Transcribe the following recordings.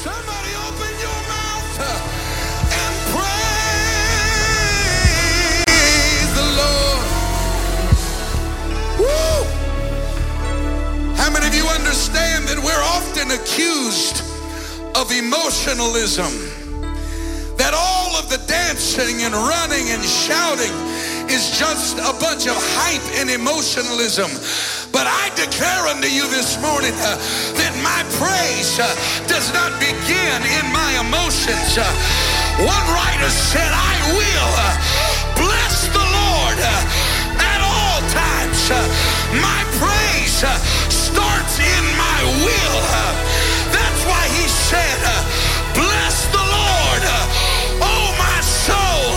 Somebody open your mouth and praise the Lord. Woo! How many of you understand that we're often accused of emotionalism? That all of the dancing and running and shouting is just a bunch of hype and emotionalism. Declare unto you this morning uh, that my praise uh, does not begin in my emotions. Uh, one writer said, I will uh, bless the Lord uh, at all times. Uh, my praise starts in my will. That's why he said, bless the Lord, oh my soul,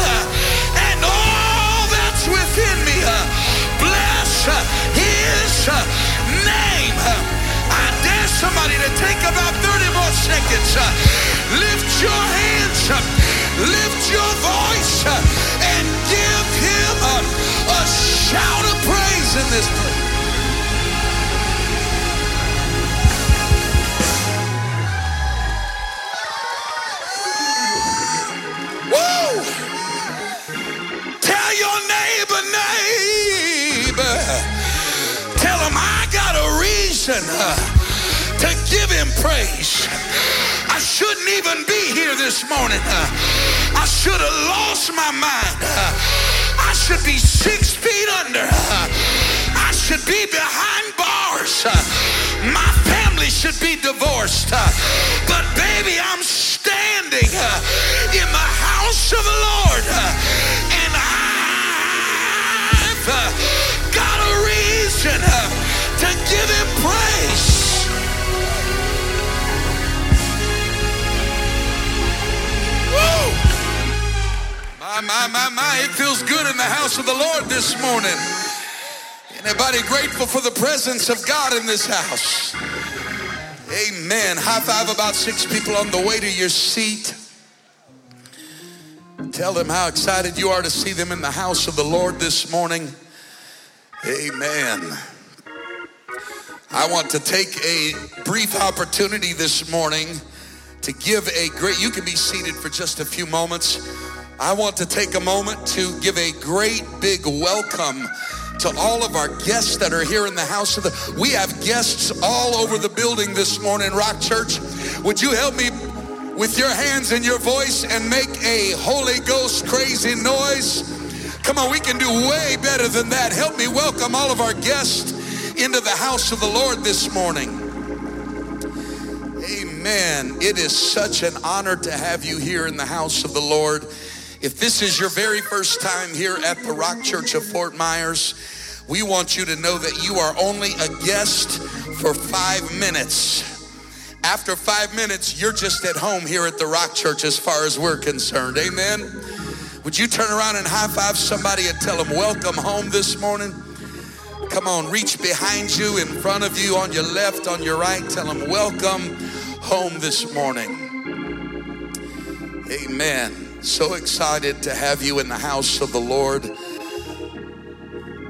and all that's within me. bless his somebody to take about 30 more seconds. uh, lift your hands lift your voice, uh, and give him a, a shout of praise in this place. Woo! Tell him praise. I shouldn't even be here this morning. uh, I should have lost my mind. uh, I should be six feet under. uh, I should be behind bars. my family should be divorced. but baby, I'm standing in the house of the Lord. and I've got a reason to give him praise. My, my, my, my, it feels good in the house of the Lord this morning. Anybody grateful for the presence of God in this house? Amen. High five about six people on the way to your seat. Tell them how excited you are to see them in the house of the Lord this morning. Amen. I want to take a brief opportunity this morning to give a great, you can be seated for just a few moments. I want to take a moment to give a great big welcome to all of our guests that are here in the house of the we have guests all over the building this morning rock church. Would you help me with your hands and your voice and make a holy ghost crazy noise? Come on we can do way better than that. Help me welcome all of our guests into the house of the lord this morning amen it is such an honor to have you here in the house of the lord if this is your very first time here at the Rock Church of Fort Myers, we want you to know that you are only a guest for five minutes. After five minutes, you're just at home here at the Rock Church as far as we're concerned. Amen. Would you turn around and high five somebody and tell them, Welcome home this morning? Come on, reach behind you, in front of you, on your left, on your right. Tell them, Welcome home this morning. Amen. So excited to have you in the house of the Lord.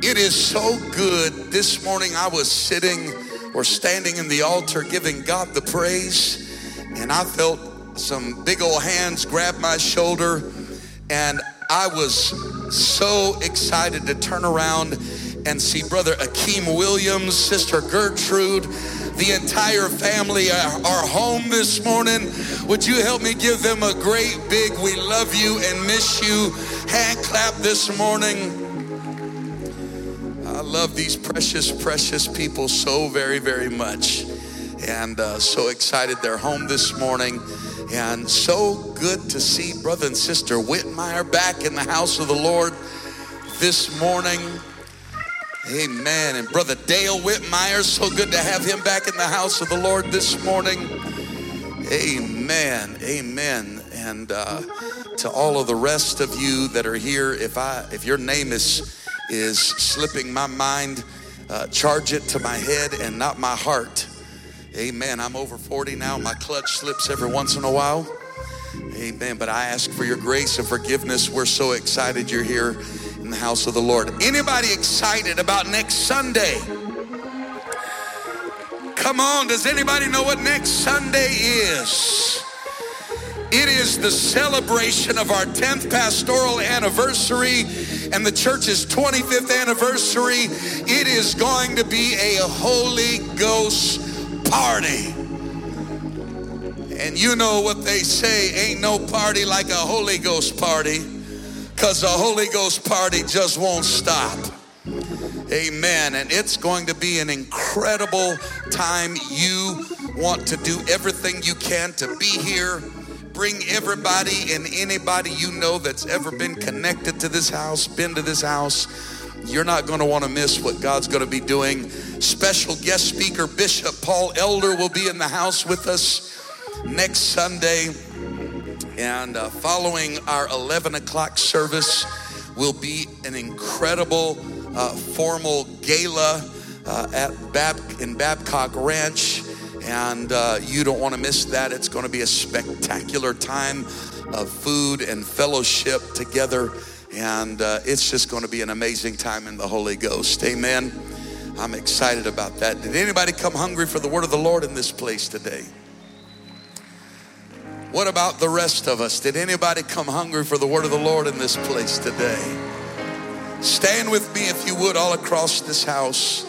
It is so good. This morning I was sitting or standing in the altar giving God the praise, and I felt some big old hands grab my shoulder, and I was so excited to turn around and see Brother Akeem Williams, Sister Gertrude, the entire family are, home this morning. Would you help me give them a great big we love you and miss you hand clap this morning? I love these precious, precious people so very, very much. And uh, so excited they're home this morning. And so good to see brother and sister Whitmire back in the house of the Lord this morning. Amen. And Brother Dale Whitmire, so good to have him back in the house of the Lord this morning. Amen. Amen. And uh, to all of the rest of you that are here, if I if your name is is slipping my mind, uh, charge it to my head and not my heart. Amen. I'm over 40 now. My clutch slips every once in a while. Amen. But I ask for your grace and forgiveness. We're so excited you're here the house of the Lord. Anybody excited about next Sunday? Come Come on, does anybody know what next Sunday is? It is the celebration of our 10th pastoral anniversary and the church's 25th anniversary. It is going to be a Holy Ghost party. And you know what they say ain't no party like a Holy Ghost party because a Holy Ghost party just won't stop. Amen. And it's going to be an incredible time. You want to do everything you can to be here bring everybody and anybody you know that's ever been connected to this house, been to this house. You're not going to want to miss what God's going to be doing. Special guest speaker Bishop Paul Elder will be in the house with us next Sunday. And uh, following our 11 o'clock service will be an incredible uh, formal gala uh, at Bab- in Babcock Ranch and uh, you don't want to miss that. It's going to be a spectacular time of food and fellowship together, and uh, it's just going to be an amazing time in the Holy Ghost. Amen. I'm excited about that. Did anybody come hungry for the word of the Lord in this place today? What about the rest of us? Did anybody come hungry for the word of the Lord in this place today? Stand with me, if you would, all across this house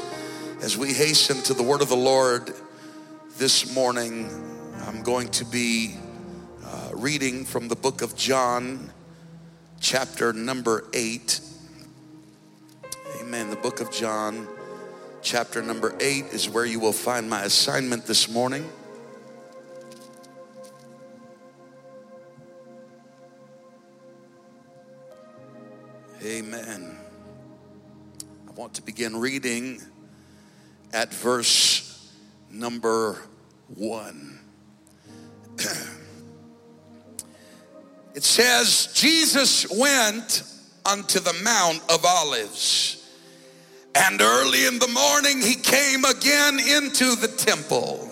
as we hasten to the word of the Lord this morning I'm going to be uh, reading from the book of John, chapter number eight. Amen. The book of John, chapter number eight, is where you will find my assignment this morning. Amen. I want to begin reading at verse number one. it says, Jesus went unto the Mount of Olives. And early in the morning he came again into the temple.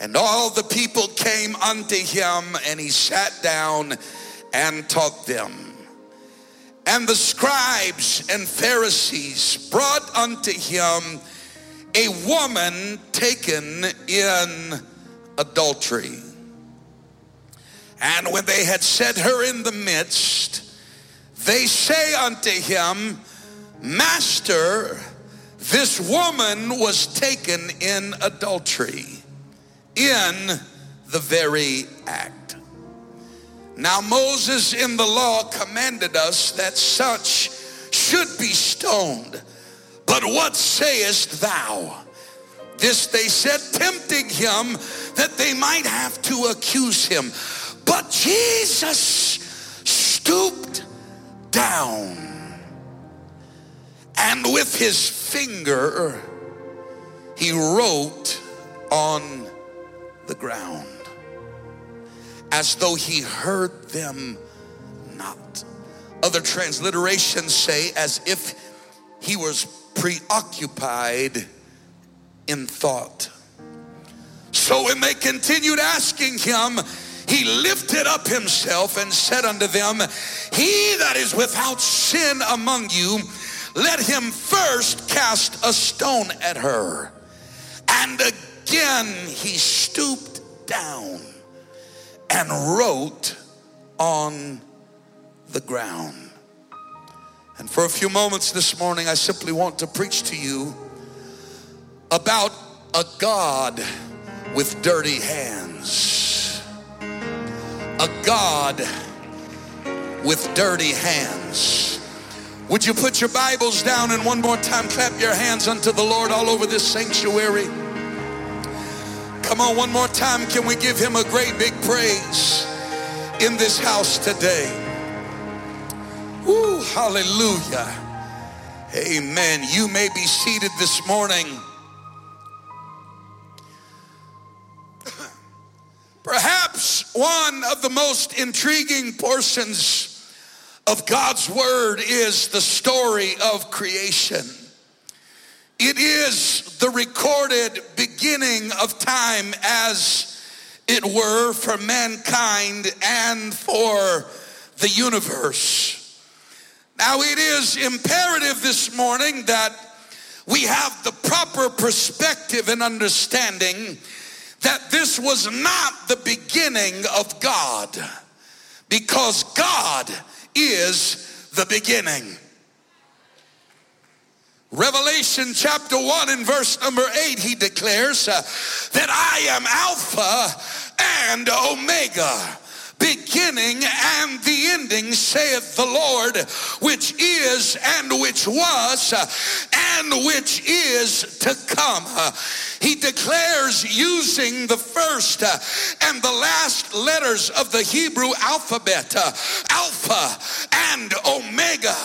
And all the people came unto him, and he sat down and taught them. And the scribes and Pharisees brought unto him a woman taken in adultery. And when they had set her in the midst, they say unto him, Master, this woman was taken in adultery, in the very act. Now, Moses in the law commanded us that such should be stoned. But what sayest thou? This they said, tempting him that they might have to accuse him. But Jesus stooped down and with his finger he wrote on the ground as though he heard them not. Other transliterations say as if he was preoccupied in thought. So when they continued asking him, he lifted up himself and said unto them, He that is without sin among you, let him first cast a stone at her. And again he stooped down and wrote on the ground. And for a few moments this morning, I simply want to preach to you about a God with dirty hands. A God with dirty hands. Would you put your Bibles down and one more time clap your hands unto the Lord all over this sanctuary? Come on, one more time. Can we give him a great big praise in this house today? Hallelujah. Amen. You may be seated this morning. Perhaps one of the most intriguing portions of God's word is the story of creation. It is the recorded beginning of time, as it were, for mankind and for the universe. Now, it is imperative this morning that we have the proper perspective and understanding that this was not the beginning of God because God is the beginning. Revelation chapter 1 and verse number 8, he declares uh, that I am Alpha and Omega beginning and the ending, saith the Lord, which is and which was and which is to come. He declares using the first and the last letters of the Hebrew alphabet, Alpha and Omega,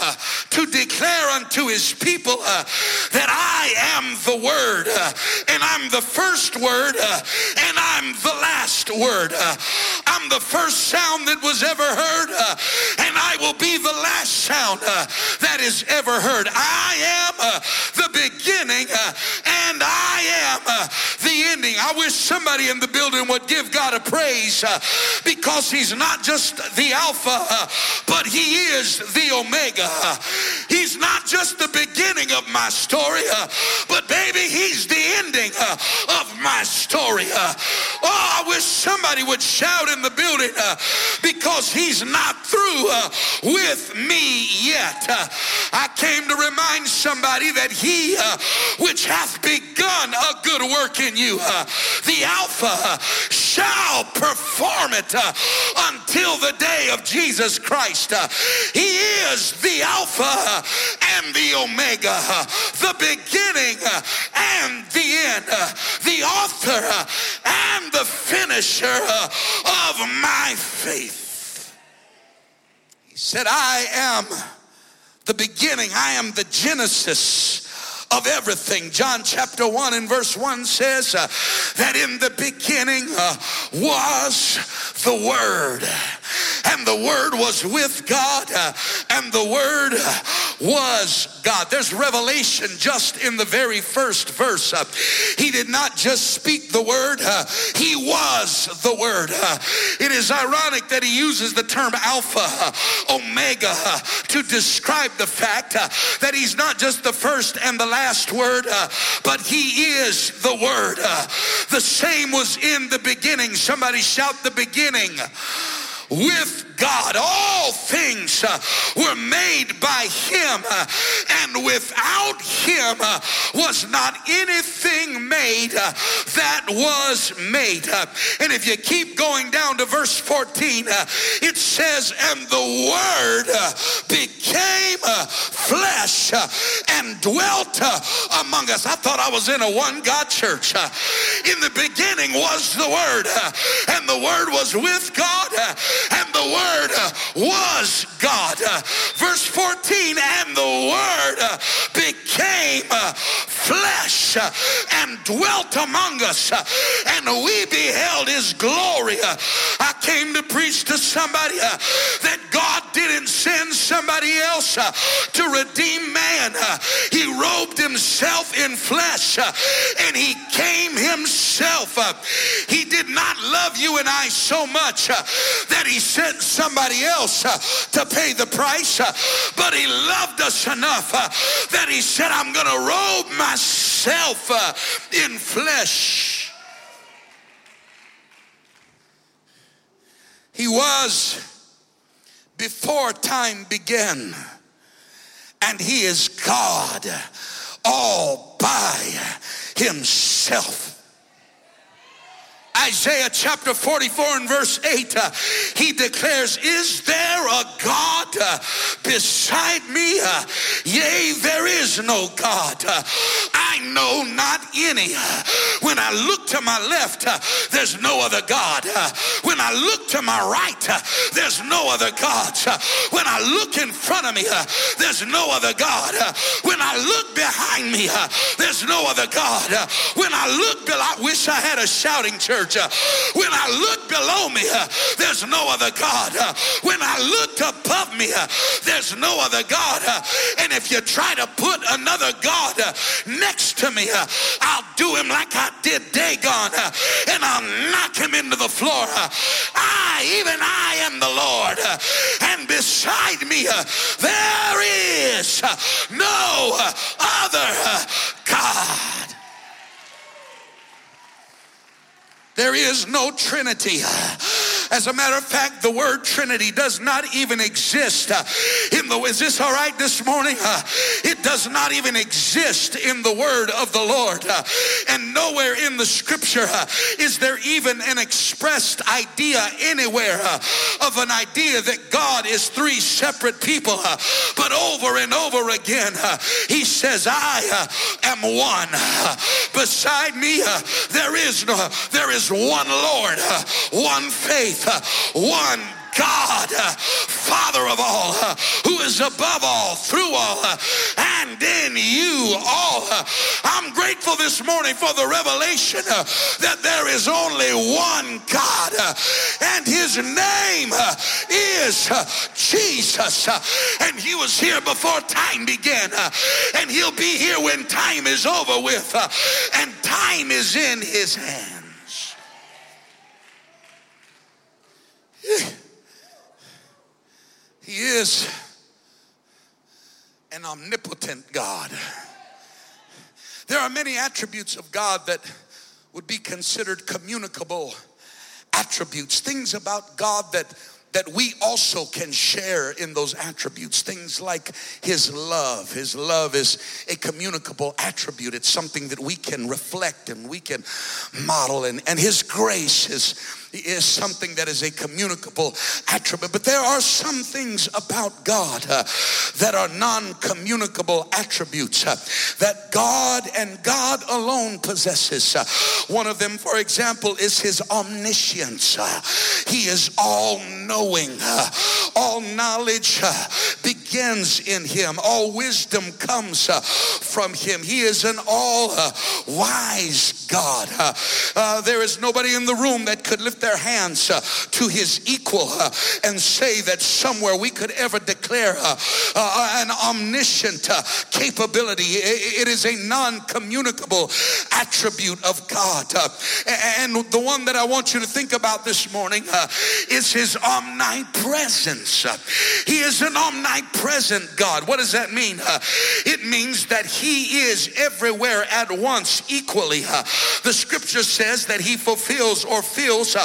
to declare unto his people that I am the Word, and I'm the first word, and I'm the last word. I'm the first sound that was ever heard, uh, and I will be the last sound uh, that is ever heard. I am uh, the beginning, uh, and I am uh, the ending. I wish somebody in the building would give God a praise uh, because He's not just the Alpha, but He is the Omega. He's not just the beginning of my story, but baby, He's the ending of my story. Oh, I wish somebody would shout in the building because he's not through uh, with me yet. Uh, I came to remind somebody that he uh, which hath begun a good work in you, uh, the Alpha, uh, shall perform it uh, until the day of Jesus Christ. he is the Alpha and the Omega, the beginning and the end, the author and the finisher of my faith. He said, I am the beginning, I am the Genesis of everything. John chapter 1 and verse 1 says uh, that in the beginning uh, was the Word, and the Word was with God, uh, and the Word was God. There's revelation just in the very first verse. Uh, he did not just speak the Word, uh, He was the Word. Uh, it is ironic that He uses the term Alpha, Omega to describe the fact that He's not just the first and the last Word, uh, but He is the Word. Uh, the same was in the beginning. Somebody shout the beginning with God. All things uh, were made by him, uh, and without him uh, was not anything made uh, that was made. Uh. And if you keep going down to verse 14, uh, it says, And the Word uh, became flesh and dwelt among us. I thought I was in a one God church. In the beginning was the Word, and the Word was with God, and the Word Word was God. Verse 14, and the Word became flesh and dwelt among us, and we beheld his glory. I came to preach to somebody that God didn't send somebody else to redeem man. He robed himself in flesh and he came himself. He did not love you and I so much that he sent somebody else uh, to pay the price, uh, but he loved us enough uh, that he said, I'm going to robe myself in flesh. He was before time began, and he is God all by himself. Isaiah chapter 44 and verse 8, uh, he declares, Is there a God uh, beside me? Uh, yea, there is no God. Uh, I know not any. Uh, when I look to my left, uh, there's no other God. when I look to my right, there's no other God. when I look in front of me, there's no other God. when I look behind me, there's no other God. when I look I wish I had a shouting church church. Uh, when I look below me, uh, there's no other God. Uh, when I look above me, uh, there's no other God. Uh, and if you try to put another God uh, next to me, I'll do him like I did Dagon and I'll knock him into the floor. I, even I am the Lord. And beside me, there is no other God. There is no Trinity. As a matter of fact, the word Trinity does not even exist in the. Is this all right this morning? It does not even exist in the word of the Lord, and nowhere in the Scripture is there even an expressed idea anywhere of an idea that God is three separate people. But over and over again, He says, "I am one. Beside me, there is no. There is one Lord, one faith." Faith, uh, one God, uh, Father of all, uh, who is above all, through all, and in you all. I'm grateful this morning for the revelation that there is only one God, and his name is Jesus. And he was here before time began, and he'll be here when time is over with, and time is in his hand. He is an omnipotent God. There are many attributes of God that would be considered communicable attributes, things about God that that we also can share in those attributes. Things like His love. His love is a communicable attribute. It's something that we can reflect and we can model. And, and His grace is is something that is a communicable attribute. But there are some things about God uh, that are non communicable attributes uh, that God and God alone possesses. Uh, one of them, for example, is his omniscience. Uh, he is all knowing, uh, all knowledge uh, begins in him, all wisdom comes from him. He is an all wise God. there is nobody in the room that could lift their hands uh, to his equal uh, and say that somewhere we could ever declare uh, uh an omniscient uh, capability. It is a non communicable attribute of God. Uh, and the one that I want you to think about this morning is his omnipresence. He is an omnipresent God. What does that mean? It means that he is everywhere at once equally. The scripture says that he fulfills or fills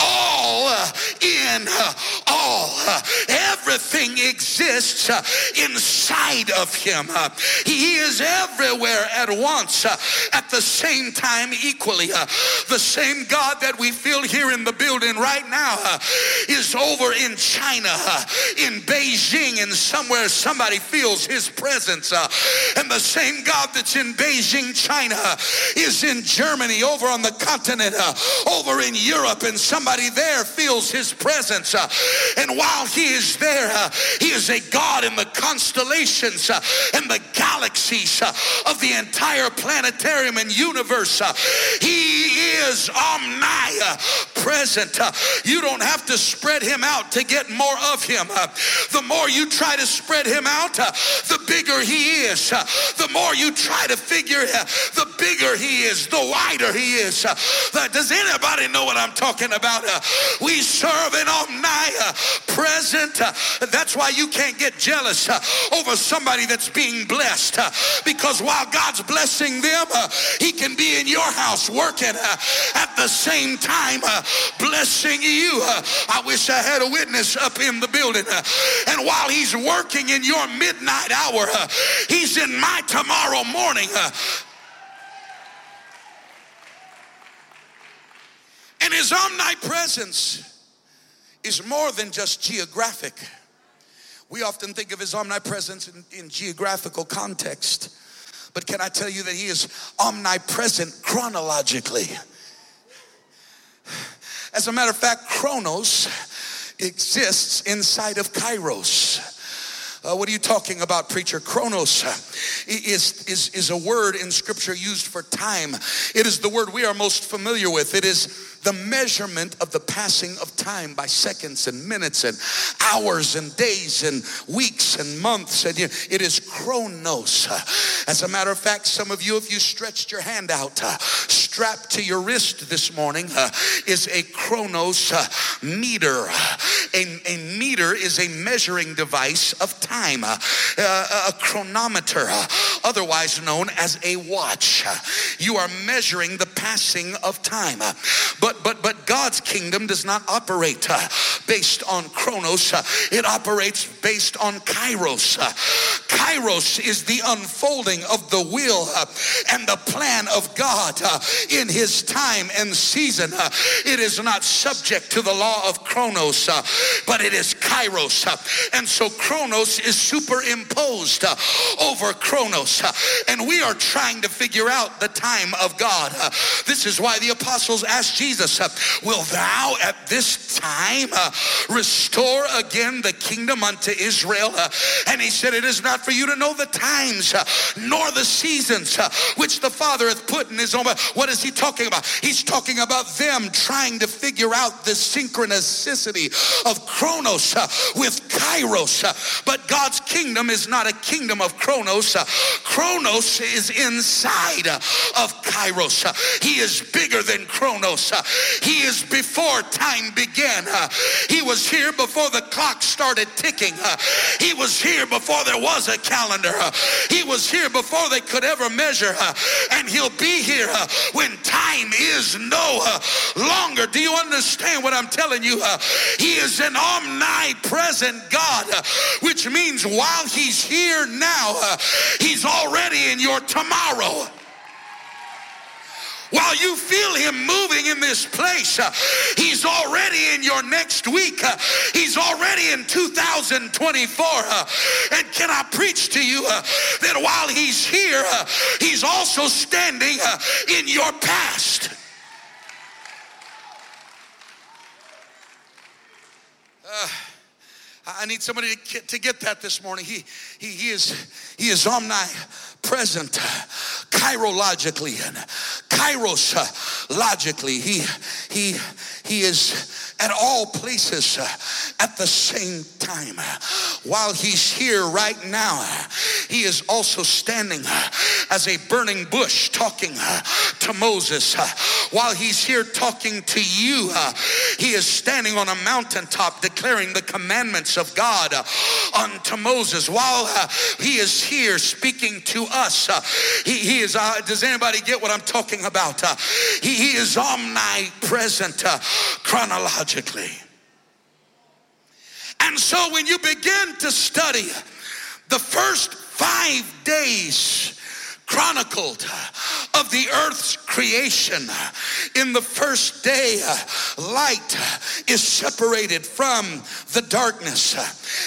all uh, in uh, all. Uh, everything exists uh, inside of him. Uh, he is everywhere at once, uh, at the same time, equally. The same God that we feel here in the building right now is over in China, in Beijing, and somewhere somebody feels his presence. And the same God that's in Beijing, China, is in Germany, over on the continent, over in Europe, and somebody there feels his presence. Uh, and while he is there, uh, he is a God in the constellations uh, and the galaxies uh, of the entire planetarium and universe. Uh, he is omnipresent. Uh, you don't have to spread him out to get more of him. The more you try to spread him out, the bigger he is. The more you try to figure, the bigger he is, the wider he is. Does anybody know what I'm talking about? Uh, we serve an omnipresent. Uh, uh, that's why you can't get jealous over somebody that's being blessed. Because while God's blessing them, he can be in your house working at the same time blessing you. I wish I had a witness up in the building. And while he's working in your midnight hour, he's in my tomorrow morning. And his omnipresence is more than just geographic. We often think of his omnipresence in, in, geographical context. But can I tell you that he is omnipresent chronologically? As a matter of fact, chronos exists inside of kairos. Uh, what are you talking about, preacher? Chronos uh, is, is, is a word in scripture used for time. It is the word we are most familiar with. It is the measurement of the passing of time by seconds and minutes and hours and days and weeks and months. And it is chronos. As a matter of fact, some of you, if you stretched your hand out, uh, strapped to your wrist this morning, uh, is a chronos uh, meter. A, a meter is a measuring device of time, a chronometer, otherwise known as a watch. You are measuring the passing of time. But but but God's kingdom does not operate uh, based on chronos. Uh, it operates based on kairos. Uh, kairos is the unfolding of the will uh, and the plan of God uh, in his time and season. Uh, it is not subject to the law of chronos, but it is kairos. and so chronos is superimposed over chronos. and we are trying to figure out the time of God. This is why the apostles asked Jesus, uh, Will thou at this time uh, restore again the kingdom unto Israel? Uh, and he said, It is not for you to know the times nor the seasons which the Father hath put in his own. What is he talking about? He's talking about them trying to figure out the synchronicity of Chronos with Kairos. But God's kingdom is not a kingdom of Chronos. Chronos is inside of Kairos. He is bigger than Chronos. Uh, he is before time began. Uh, he was here before the clock started ticking. Uh, he was here before there was a calendar. He was here before they could ever measure. And he'll be here when time is no longer. Do you understand what I'm telling you? He is an omnipresent God, which means while he's here now, he's already in your tomorrow. While you feel him moving in this place, uh, he's already in your next week. Uh, he's already in 2024. Uh, and can I preach to you uh, that while he's here, uh, he's also standing uh, in your past? I need somebody to get, to get that this morning. He, he, he is, he is omnipresent, chirologically and kairos logically. He, he, he is at all places uh, at the same time. While he's here right now, he is also standing uh, as a burning bush talking uh, to Moses. While he's here talking to you, he is standing on a mountaintop declaring the commandments of God unto Moses. While he is here speaking to us, he, he is, uh, does anybody get what I'm talking about? Uh, he, he, is omnipresent uh, chronologically. And so when you begin to study the first five days chronicled of the earth's creation. In the first day, light is separated from the darkness.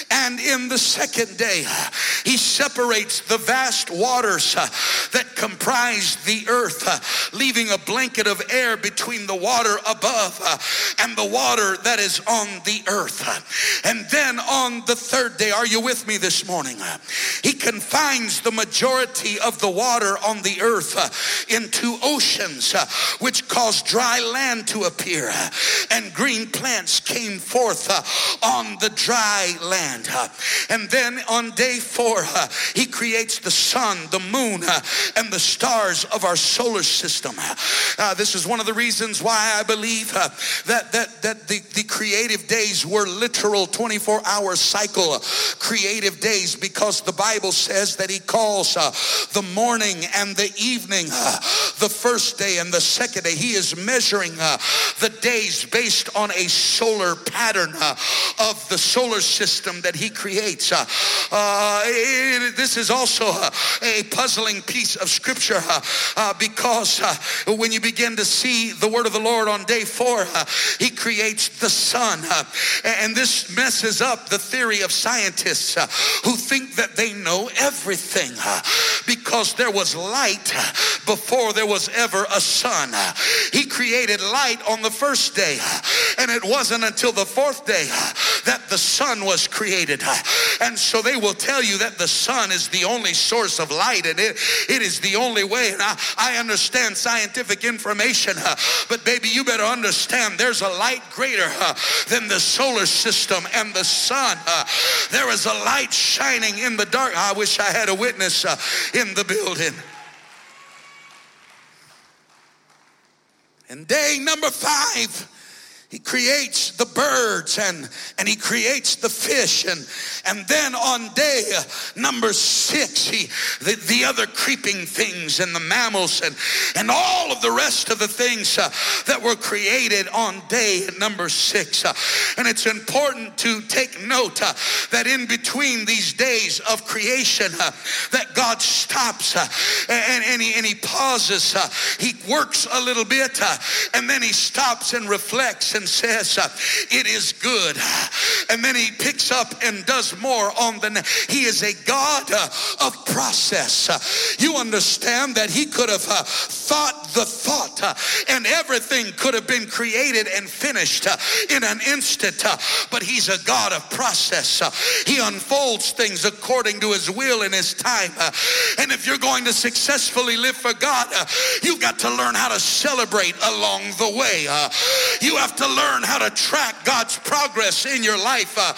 And in the second day, he separates the vast waters that comprise the earth, leaving a blanket of air between the water above and the water that is on the earth. And then on the third day, are you with me this morning? He confines the majority of the water water on the earth uh, into oceans, uh, which caused dry land to appear, uh, and green plants came forth uh, on the dry land. Uh. And then on day four, uh, he creates the sun, the moon, and the stars of our solar system. this is one of the reasons why I believe that, that, that the, the creative days were literal 24 hour cycle creative days because the Bible says that he calls the morning morning and the evening, uh, the first day and the second day. He is measuring uh, the days based on a solar pattern uh, of the solar system that he creates. Uh, uh, it, this is also uh, a puzzling piece of scripture because when you begin to see the word of the Lord on day four, he creates the sun. and this messes up the theory of scientists who think that they know everything because there was light before there was ever a sun. He created light on the first day, and it wasn't until the fourth day that the sun was created. And so they will tell you that the sun is the only source of light, and it, it is the only way. And I, I understand scientific information, but baby, you better understand there's a light greater than the solar system and the sun. There is a light shining in the dark. I wish I had a witness in the building. And day number five, He creates the birds and, and he creates the fish. And, and then on day uh, number six, he, the, the other creeping things and the mammals and, and all of the rest of the things uh, that were created on day number six. Uh, and it's important to take note uh, that in between these days of creation, uh, that God stops uh, and, and, he, and he pauses. he works a little bit and then he stops and reflects and says, uh, It is good. And then he picks up and does more on the. He is a God uh, of process. Uh, you understand that he could have thought the thought and everything could have been created and finished in an instant, but he's a God of process. He unfolds things according to his will and his time. And if you're going to successfully live for God, you've got to learn how to celebrate along the way. You have to learn how to track God's progress in your life. Uh,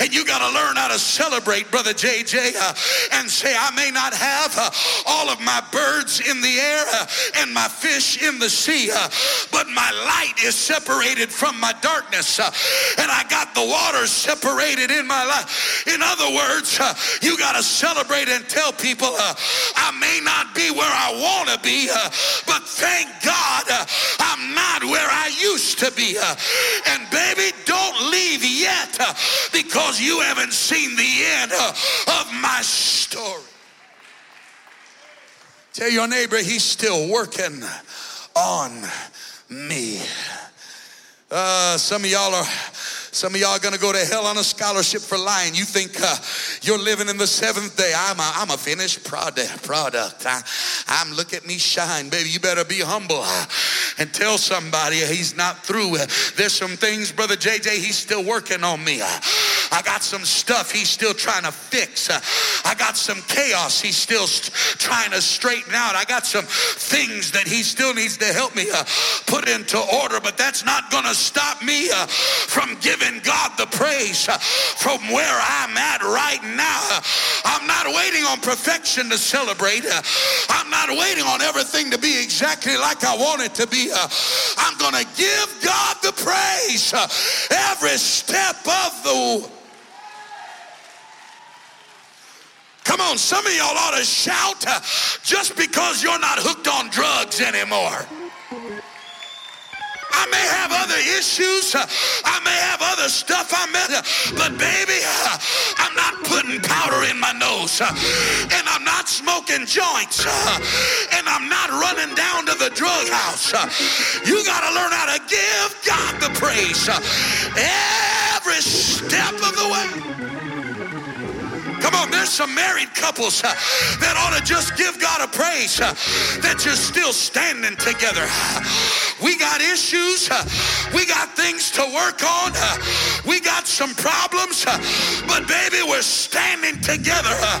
and you got to learn how to celebrate, Brother JJ, uh, and say, I may not have uh, all of my birds in the air uh, and my fish in the sea, uh, but my light is separated from my darkness. Uh, and I got the water separated in my life. In other words, you got to celebrate and tell people, I may not be where I want to be, but thank God I'm not where I used to be. And baby, don't leave yet uh, because you haven't seen the end uh, of my story. Tell your neighbor he's still working on me. Uh, some of y'all are some of y'all are gonna go to hell on a scholarship for lying. You think uh, you're living in the seventh day. I'm a, I'm a finished product. product. I, am look at me shine, baby. You better be humble uh, and tell somebody he's not through. There's some things, brother JJ, he's still working on me. Uh, I got some stuff he's still trying to fix. Uh, I got some chaos he's still st- trying to straighten out. I got some things that he still needs to help me uh, put into order, but that's not gonna stop me uh, from giving giving God the praise uh, from where I'm at right now. I'm not waiting on perfection to celebrate. Uh, I'm not waiting on everything to be exactly like I want it to be. Uh, I'm going to give God the praise every step of the Come on, some of y'all ought to shout uh, just because you're not hooked on drugs anymore. I may have other issues. I may have other stuff I met, but baby, I'm not putting powder in my nose, and I'm not smoking joints, and I'm not running down to the drug house. You got to learn how to give God the praise every step of the way. Come on, there's some married couples uh, that ought to just give God a praise uh, that you're still standing together. We got issues, uh, we got things to work on, uh, we got some problems, uh, but baby, we're standing together uh,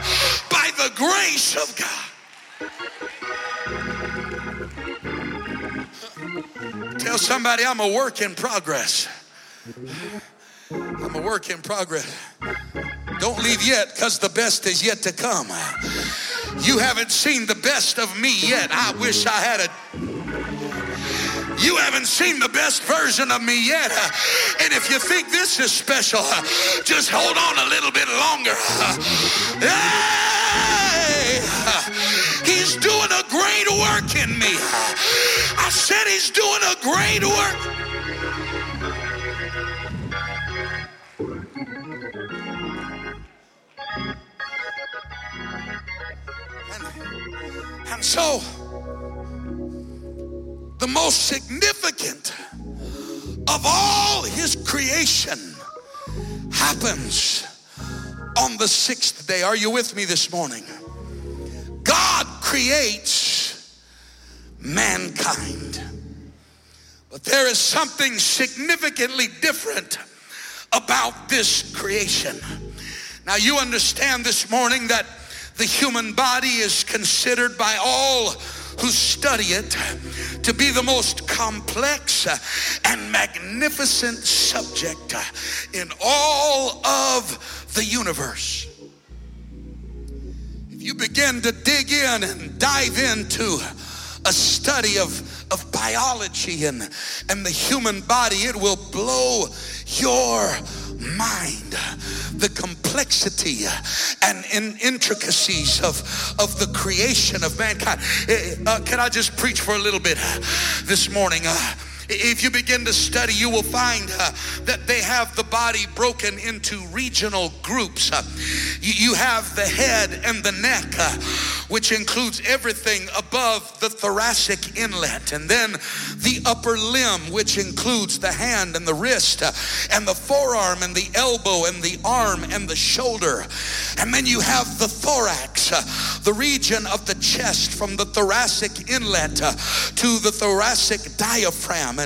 by the grace of God. Tell somebody I'm a work in progress. I'm a work in progress. Don't leave yet because the best is yet to come. You haven't seen the best of me yet. I wish I had a. You haven't seen the best version of me yet. And if you think this is special, just hold on a little bit longer. Hey! He's doing a great work in me. I said he's doing a great work. And so, the most significant of all his creation happens on the sixth day. Are you with me this morning? God creates mankind. But there is something significantly different about this creation. Now, you understand this morning that the human body is considered by all who study it to be the most complex and magnificent subject in all of the universe. If you begin to dig in and dive into a study of of biology and, and the human body. It will blow your mind the complexity and in intricacies of, of the creation of mankind. Eh, uh, can I just preach for a little bit this morning? Uh, if you begin to study, you will find uh, that they have the body broken into regional groups. Uh, you, you, have the head and the neck, uh, which includes everything above the thoracic inlet, and then the upper limb, which includes the hand and the wrist, uh, and the forearm and the elbow and the arm and the shoulder. And then you have the thorax, uh, the region of the chest from the thoracic inlet uh, to the thoracic diaphragm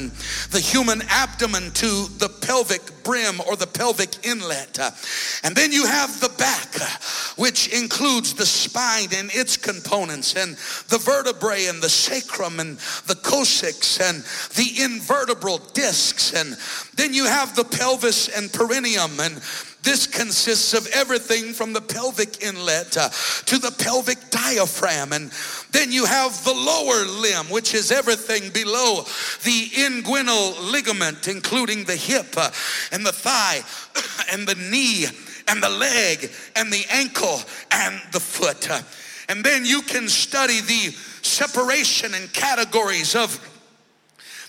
the human abdomen to the pelvic brim or the pelvic inlet. And then you have the back, which includes the spine and its components, and the vertebrae and the sacrum and the coccyx and the invertebral discs. And then you have the pelvis and perineum and this consists of everything from the pelvic inlet uh, to the pelvic diaphragm. And then you have the lower limb, which is everything below the inguinal ligament, including the hip uh, and the thigh and the knee and the leg and the ankle and the foot. Uh, and then you can study the separation and categories of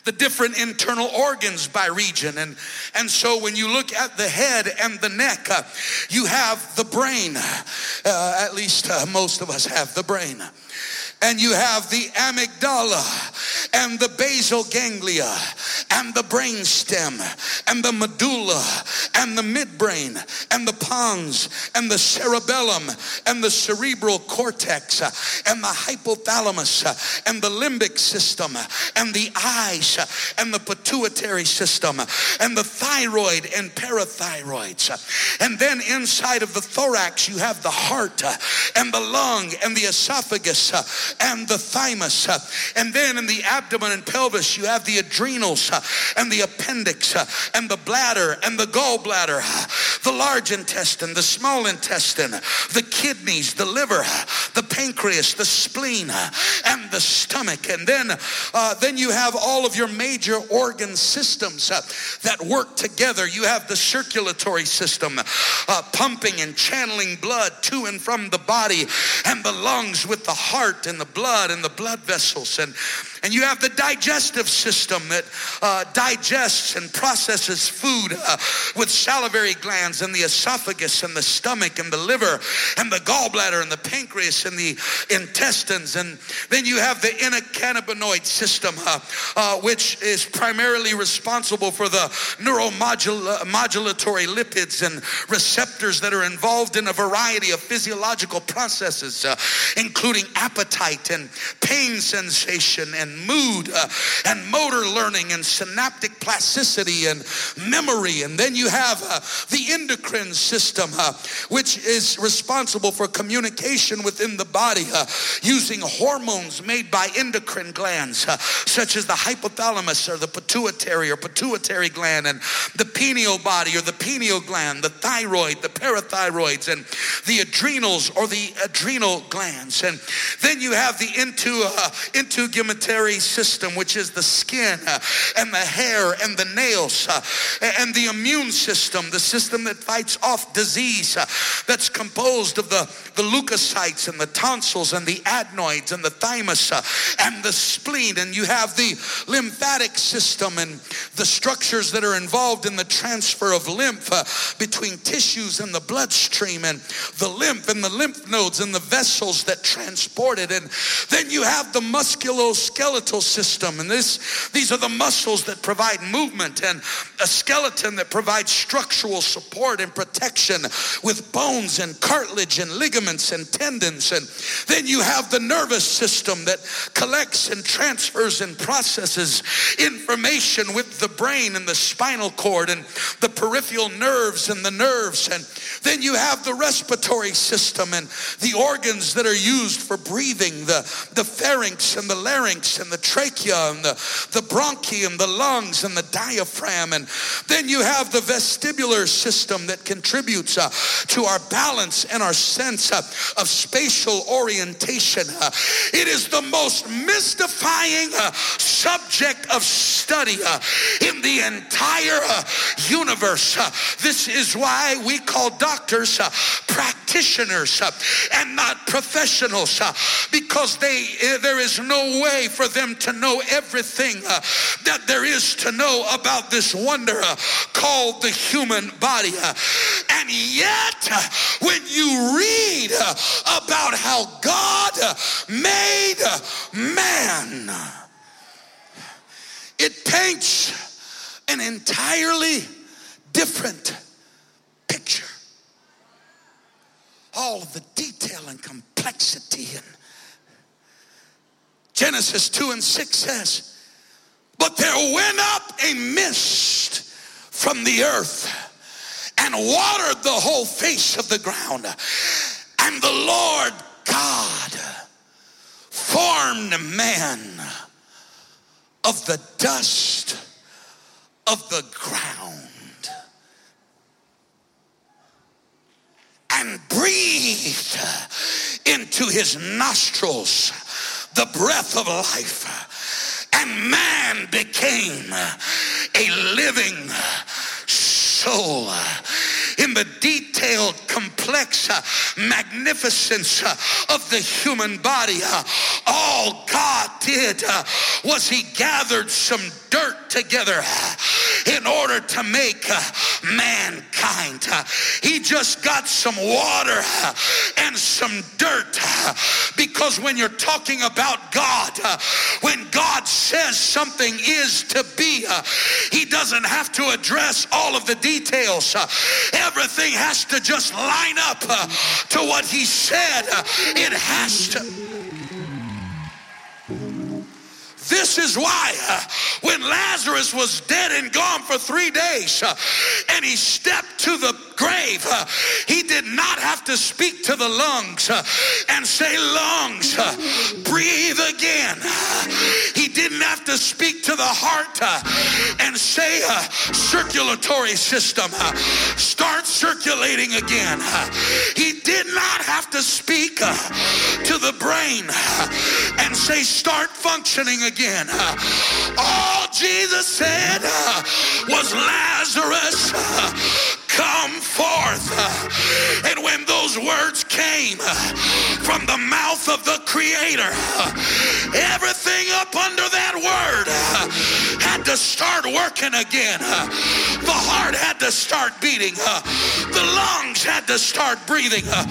the different internal organs by region. And, and so when you look at the head and the neck, uh, you have the brain. Uh, at least uh, most of us have the brain and you have the amygdala and the basal ganglia and the brain stem and the medulla and the midbrain and the pons and the cerebellum and the cerebral cortex and the hypothalamus and the limbic system and the eyes and the pituitary system and the thyroid and parathyroids and then inside of the thorax you have the heart and the lung and the esophagus and the thymus. And then in the abdomen and pelvis, you have the adrenals and the appendix and the bladder and the gallbladder, the large intestine, the small intestine, the kidneys, the liver, the pancreas, the spleen, and the stomach. And then, uh, then you have all of your major organ systems uh, that work together. You have the circulatory system uh, pumping and channeling blood to and from the body, and the lungs with the heart and the blood and the blood vessels and and you have the digestive system that uh, digests and processes food uh, with salivary glands and the esophagus and the stomach and the liver and the gallbladder and the pancreas and the intestines. And then you have the endocannabinoid system, uh, uh which is primarily responsible for the neuromodulatory lipids and receptors that are involved in a variety of physiological processes, uh, including appetite and pain sensation and mood uh, and motor learning and synaptic plasticity and memory. And then you have uh, the endocrine system, uh, which is responsible for communication within the body uh, using hormones made by endocrine glands, uh, such as the hypothalamus or the pituitary or pituitary gland, and the pineal body or the pineal gland, the thyroid, the parathyroids, and the adrenals or the adrenal glands. And then you have the into, uh, integumentary system, which is the skin uh, and the hair and the nails, uh, and the immune system, the system that fights off disease, uh, that's composed of the, the leukocytes and the tonsils and the adenoids and the thymus and the spleen. And you have the lymphatic system and the structures that are involved in the transfer of lymph between tissues and the bloodstream, and the lymph and the lymph nodes and the vessels that transport it. And then you have the musculoskeletal skeletal system. And this, these are the muscles that provide movement and a skeleton that provides structural support and protection with bones and cartilage and ligaments and tendons. And then you have the nervous system that collects and transfers and processes information with the brain and the spinal cord and the peripheral nerves and the nerves. And then you have the respiratory system and the organs that are used for breathing, the, the pharynx and the larynx and the trachea and the, the bronchium, the lungs and the diaphragm. And then you have the vestibular system that contributes uh, to our balance and our sense uh, of spatial orientation. Uh, it is the most mystifying uh, subject of study uh, in the entire uh, universe. this is why we call doctors practitioners and not professionals because they there is no way for them to know everything uh, that there is to know about this wonder uh, called the human body. Uh, and yet, uh, when you read uh, about how God uh, made man, it paints an entirely different picture. All the detail and complexity and Genesis 2 and 6 says, But there went up a mist from the earth and watered the whole face of the ground. And the Lord God formed man of the dust of the ground and breathed into his nostrils the breath of life. And man became a living soul in the detailed, complex magnificence of the human body. All God did was he gathered some dirt together in order to make uh, mankind. Uh, he just got some water uh, and some dirt uh, because when you're talking about God, when God says something is to be, he doesn't have to address all of the details. Everything has to just line up to what he said. It has to. This is why uh, when Lazarus was dead and gone for three days uh, and he stepped to the grave, uh, he did not have to speak to the lungs uh, and say, Lungs, uh, breathe again. He didn't have to speak to the heart uh, and say, Circulatory system, uh, start circulating again. Uh, he did not have to speak uh, to the brain and say, Start functioning again. All Jesus said was Lazarus, come forth. And when those words came from the mouth of the Creator, everything up under that word to start working again. Uh, the heart had to start beating. Uh, the lungs had to start breathing. Uh,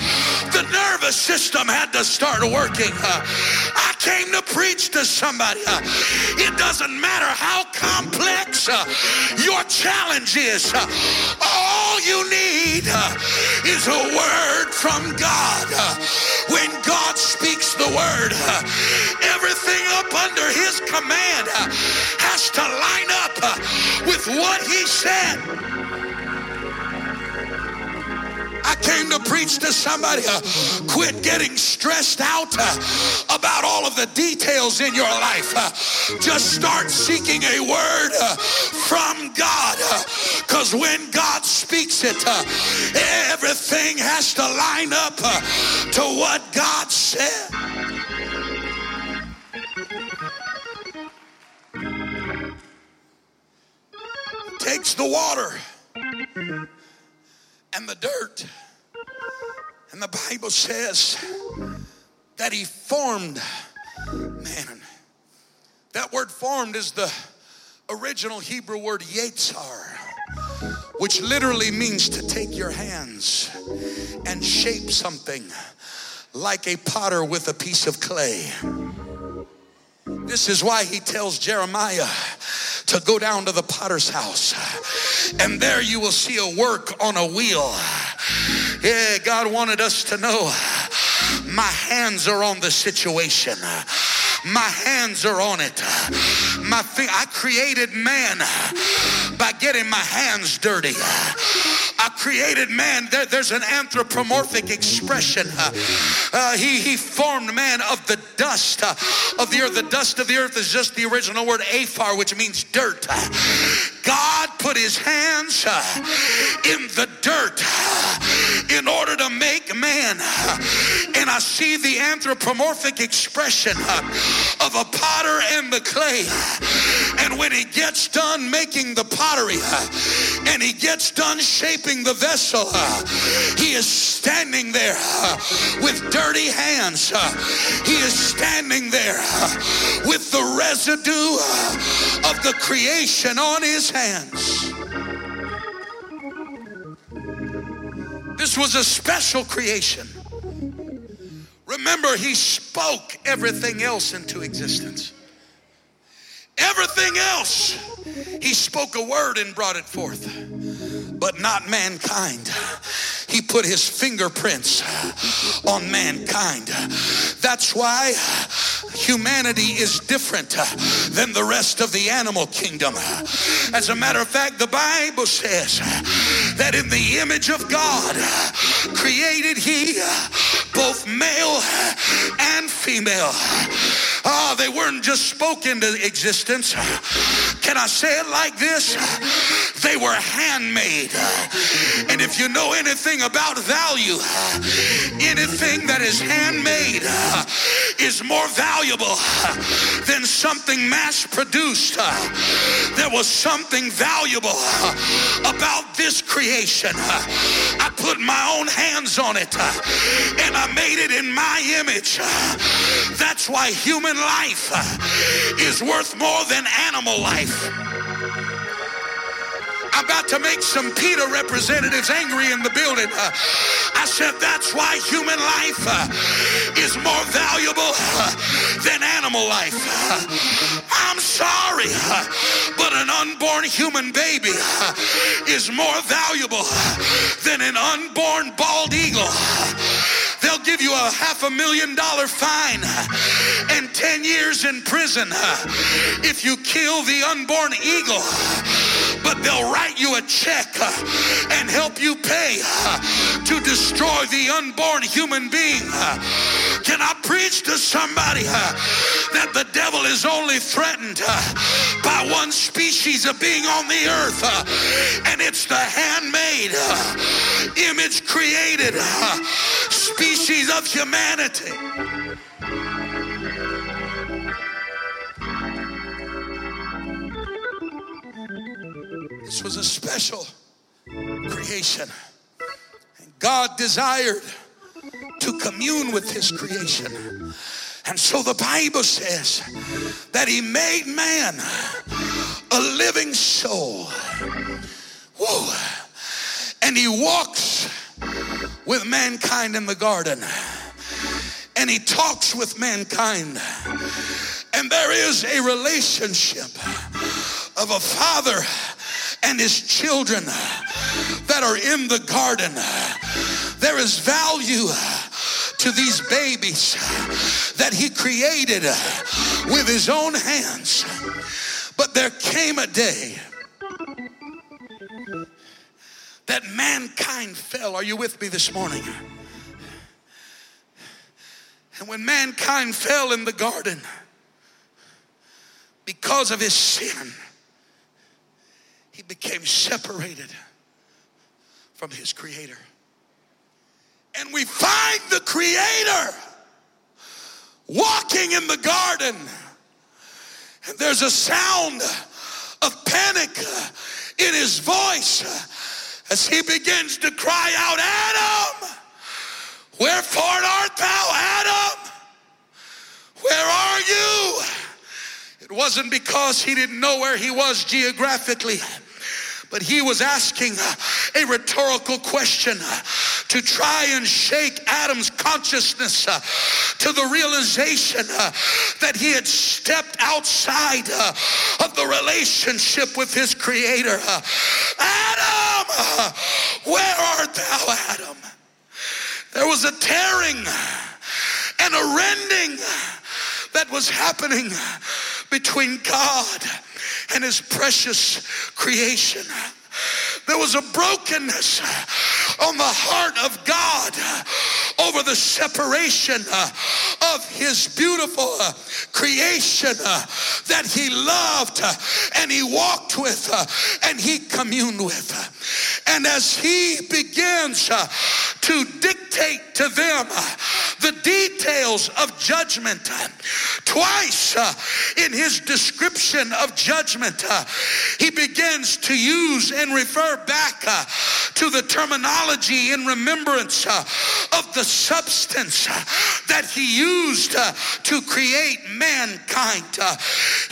the nervous system had to start working. I came to preach to somebody. It doesn't matter how complex your challenge is. All you need is a word from God. When God speaks the word, everything up under his command has to line up with what he said. I came to preach to somebody. Uh, quit getting stressed out uh, about all of the details in your life. Uh, just start seeking a word uh, from God. Because uh, when God speaks it, uh, everything has to line up to what God said. Takes the water and the dirt. And the Bible says that he formed man. That word formed is the original Hebrew word yetzar, which literally means to take your hands and shape something like a potter with a piece of clay. This is why he tells Jeremiah to go down to the potter's house, and there you will see a work on a wheel. Yeah, God wanted us to know my hands are on the situation. My hands are on it. My I created man by getting my hands dirty. I created man. There, there's an anthropomorphic expression. Uh, uh, he, he formed man of the dust uh, of the earth. The dust of the earth is just the original word aphar, which means dirt. God put his hands uh, in the dirt uh, in order to make man. And I see the anthropomorphic expression uh, of a potter and the clay. And when he gets done making the pottery uh, and he gets done shaping the vessel, uh, he is standing there uh, with dirty hands. He is standing there with the residue of the creation on his hands. This was a special creation. Remember, he spoke everything else into existence. Everything else, he spoke a word and brought it forth, but not mankind. He put his fingerprints on mankind. That's why humanity is different than the rest of the animal kingdom. As a matter of fact, the Bible says that in the image of God created he both male and female. Ah, oh, they weren't just spoken to existence. Can I say it like this? They were handmade. And if you know anything about value, anything that is handmade is more valuable than something mass produced. There was something valuable about this creation. I put my own hands on it and made it in my image. That's why human life is worth more than animal life. I'm about to make some PETA representatives angry in the building. Uh, I said that's why human life uh, is more valuable uh, than animal life. I'm sorry, but an unborn human baby is more valuable than an unborn bald eagle. They'll give you a half a million dollar fine and 10 years in prison if you kill the unborn eagle but they'll write you a check and help you pay to destroy the unborn human being. Uh, can I preach to somebody that the devil is only threatened by one species of being on the earth, and it's the handmade, image created species of humanity? This was a special creation. And God desired to commune with his creation. And so the Bible says that he made man a living soul. Whoa. And he walks with mankind in the garden. And he talks with mankind. And there is a relationship of a father and his children that are in the garden. There is value to these babies that he created with his own hands. But there came a day that mankind fell. Are you with me this morning? And when mankind fell in the garden because of his sin, he became separated from his creator. And we find the creator walking in the garden. And there's a sound of panic in his voice as he begins to cry out, Adam, wherefore art thou, Adam? Where are you? It wasn't because he didn't know where he was geographically but he was asking a rhetorical question to try and shake Adam's consciousness to the realization that he had stepped outside of the relationship with his creator. Adam, where art thou, Adam? There was a tearing and a rending that was happening between God and his precious creation. There was a brokenness on the heart of God over the separation of his beautiful creation that he loved and he walked with and he communed with. And as he begins to dictate to them the details of judgment, uh, twice uh, in his description of judgment, uh, he begins to use and refer back to the terminology in remembrance of the substance that he used to create mankind.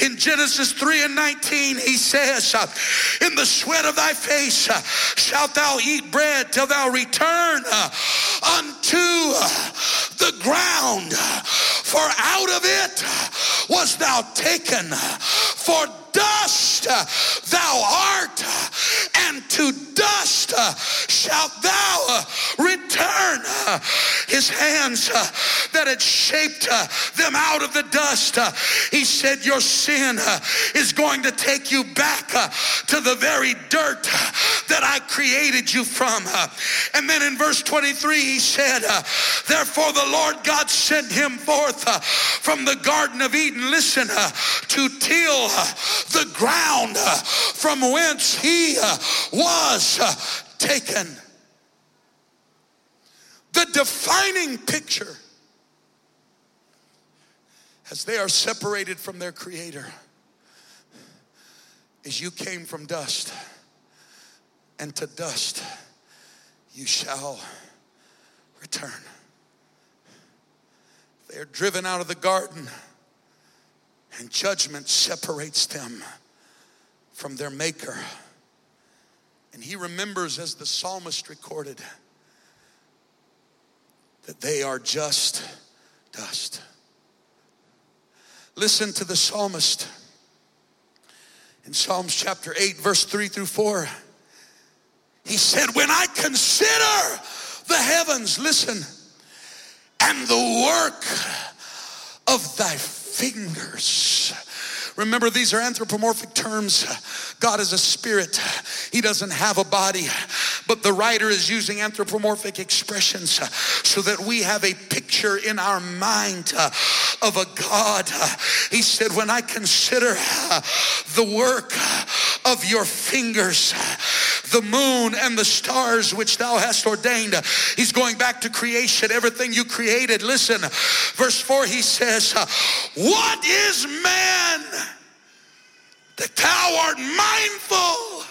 In Genesis 3 and 19, he says, In the sweat of thy face shalt thou eat bread till thou return unto the ground, for out of it was thou taken. For dust uh, thou art, uh, and to dust uh, shalt thou return. His hands that had shaped them out of the dust, he said, Your sin is going to take you back to the very dirt that I created you from. And then in verse 23, he said, Therefore the Lord God sent him forth from the Garden of Eden, listen, to till the ground from whence he was taken. The defining picture as they are separated from their creator is you came from dust and to dust you shall return. They are driven out of the garden and judgment separates them from their maker. And he remembers, as the psalmist recorded, that they are just dust. Listen to the psalmist in Psalms chapter 8, verse 3 through 4. He said, When I consider the heavens, listen, and the work of thy fingers. Remember, these are anthropomorphic terms. God is a spirit, He doesn't have a body. But the writer is using anthropomorphic expressions so that we have a picture in our mind uh, of a God. He said, When I consider the work of your fingers, the moon and the stars which thou hast ordained. He's going back to creation, everything you created. Listen, verse 4, he says, What is man that thou art mindful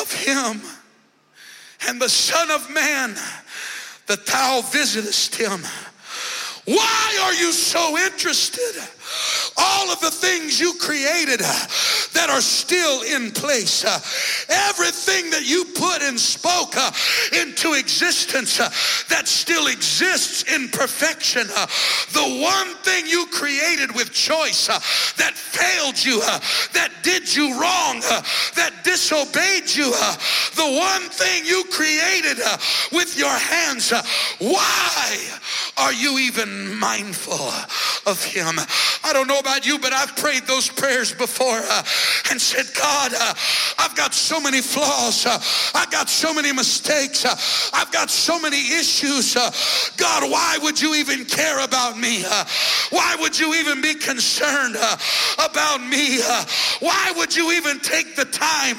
of him? And the Son of Man that thou visitest him. Why are you so interested? All of the things you created uh, that are still in place. Uh, everything that you put and spoke uh, into existence uh, that still exists in perfection. Uh, the one thing you created with choice uh, that failed you, that did you wrong, that disobeyed you. The one thing you created with your hands. Why are you even mindful of him? I don't know about you, but I've prayed those prayers before uh, and said, God, uh, I've got so many flaws. Uh, I've got so many mistakes. Uh, I've got so many issues. Uh, God, why would you even care about me? Uh, why would you even be concerned about me? why would you even take the time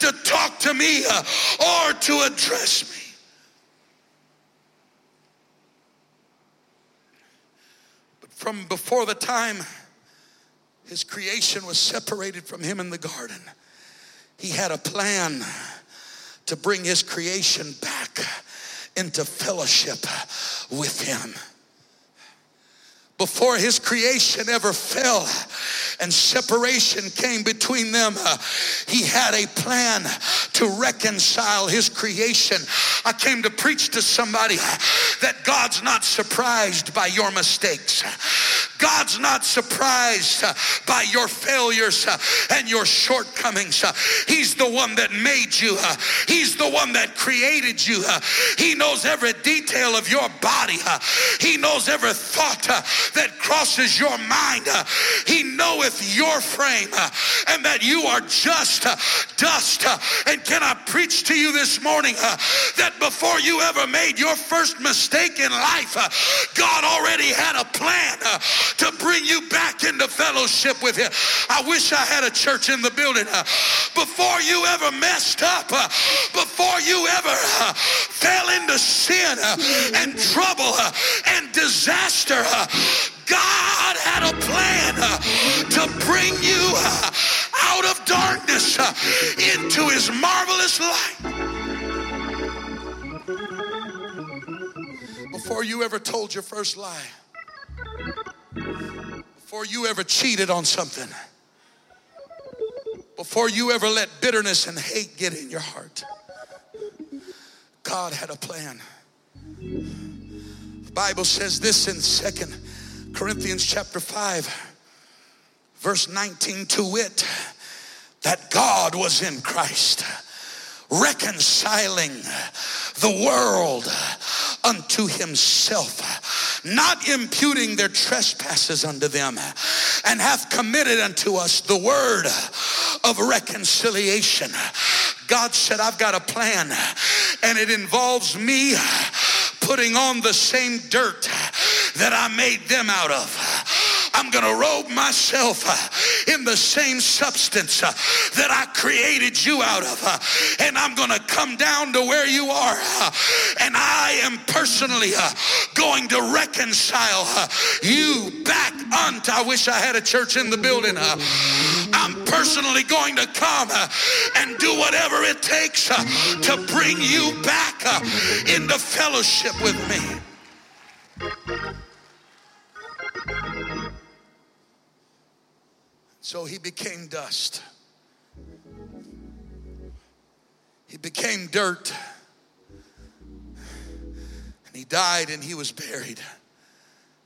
to talk to me or to address me? from before the time his creation was separated from him in the garden, he had a plan to bring his creation back into fellowship with him before his creation ever fell and separation came between them, uh, he had a plan to reconcile his creation. I came to preach to somebody that God's not surprised by your mistakes. God's not surprised uh, by your failures uh, and your shortcomings. Uh, he's the one that made you, He's the one that created you. He knows every detail of your body, He knows every thought that crosses your mind. Uh, he knoweth your frame uh, and that you are just uh, dust. and can I preach to you this morning that before you ever made your first mistake in life, God already had a plan to bring you back into fellowship with Him. I wish I had a church in the building. Uh, before you ever messed up, uh, before you ever uh, fell into sin and trouble and disaster, God had a plan uh, to bring you uh, out of darkness uh, into His marvelous light. Before you ever told your first lie, before you ever cheated on something, before you ever let bitterness and hate get in your heart, God had a plan. The Bible says this in Second Corinthians chapter 5, verse 19 to wit, that God was in Christ reconciling the world unto himself, not imputing their trespasses unto them, and hath committed unto us the word of reconciliation. God said, I've got a plan, and it involves me putting on the same dirt that I made them out of. I'm going to robe myself in the same substance that I created you out of. And I'm going to come down to where you are. And I am personally going to reconcile you back unto. I wish I had a church in the building. I'm personally going to come uh, and do whatever it takes uh, to bring you back uh, into fellowship with me. So he became dust. He became dirt. And he died and he was buried.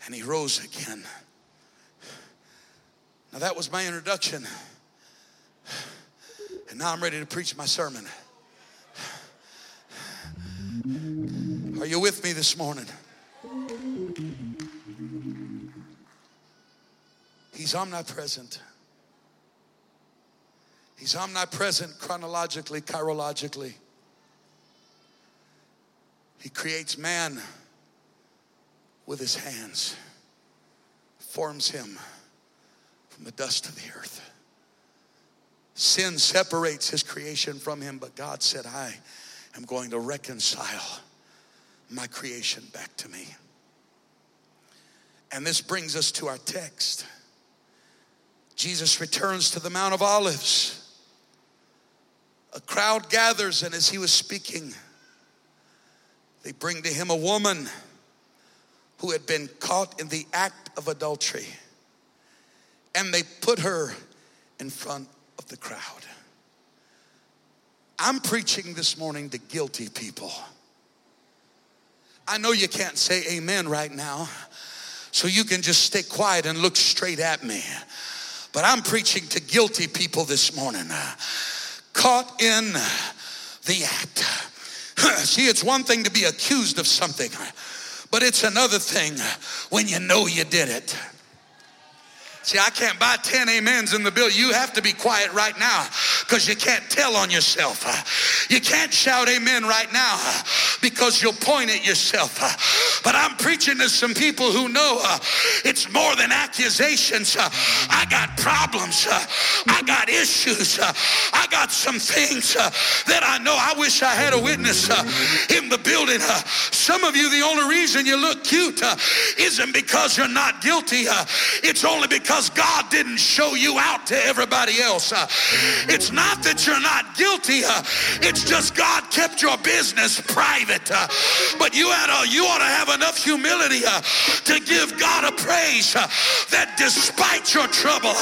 And he rose again. Now that was my introduction. And now I'm ready to preach my sermon. Are you with me this morning? He's omnipresent. He's omnipresent chronologically, chirologically. He creates man with his hands, forms him from the dust of the earth. Sin separates his creation from him, but God said, I am going to reconcile my creation back to me. And this brings us to our text. Jesus returns to the Mount of Olives a crowd gathers, and as he was speaking, they bring to him a woman who had been caught in the act of adultery, and they put her in front of the crowd. I'm preaching this morning to guilty people. I know you can't say amen right now, so you can just stay quiet and look straight at me. But I'm preaching to guilty people this morning caught in the act. See, it's one thing to be accused of something, but it's another thing when you know you did it. See, I can't buy 10 amens in the bill. You have to be quiet right now because you can't tell on yourself. You can't shout amen right now because you'll point at yourself. But I'm preaching to some people who know uh, it's more than accusations. Uh, I got problems. Uh, I got issues. I got some things that I know. I wish I had a witness in the building. Some of you, the only reason you look cute isn't because you're not guilty. It's only because because God didn't show you out to everybody else. Uh, it's not that you're not guilty. Uh, it's just God kept your business private. Uh, but you had a, you ought to have enough humility to give God a praise that despite your trouble,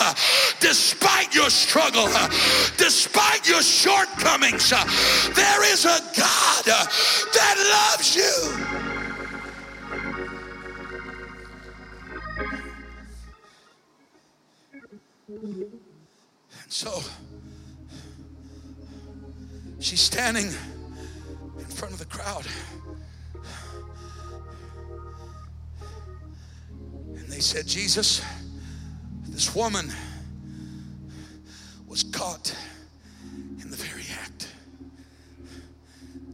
despite your struggle, despite your shortcomings, there is a God that loves you. And so she's standing in front of the crowd. And they said, Jesus, this woman was caught in the very act.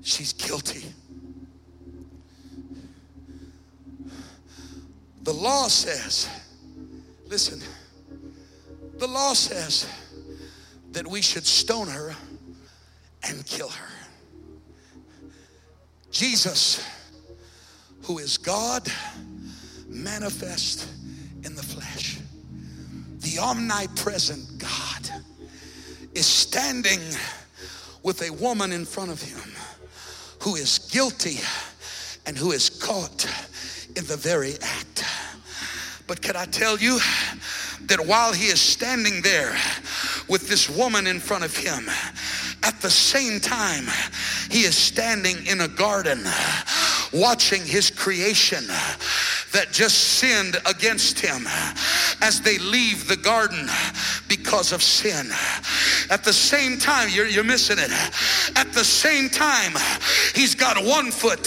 She's guilty. The law says, listen, law says that we should stone her and kill her. Jesus, who is God manifest in the flesh, the omnipresent God, is standing with a woman in front of him who is guilty and who is caught in the very act. But can I tell you that while he is standing there with this woman in front of him, at the same time, he is standing in a garden watching his creation that just sinned against him as they leave the garden because of sin. At the same time, you're, you're missing it. At the same time, he's got one foot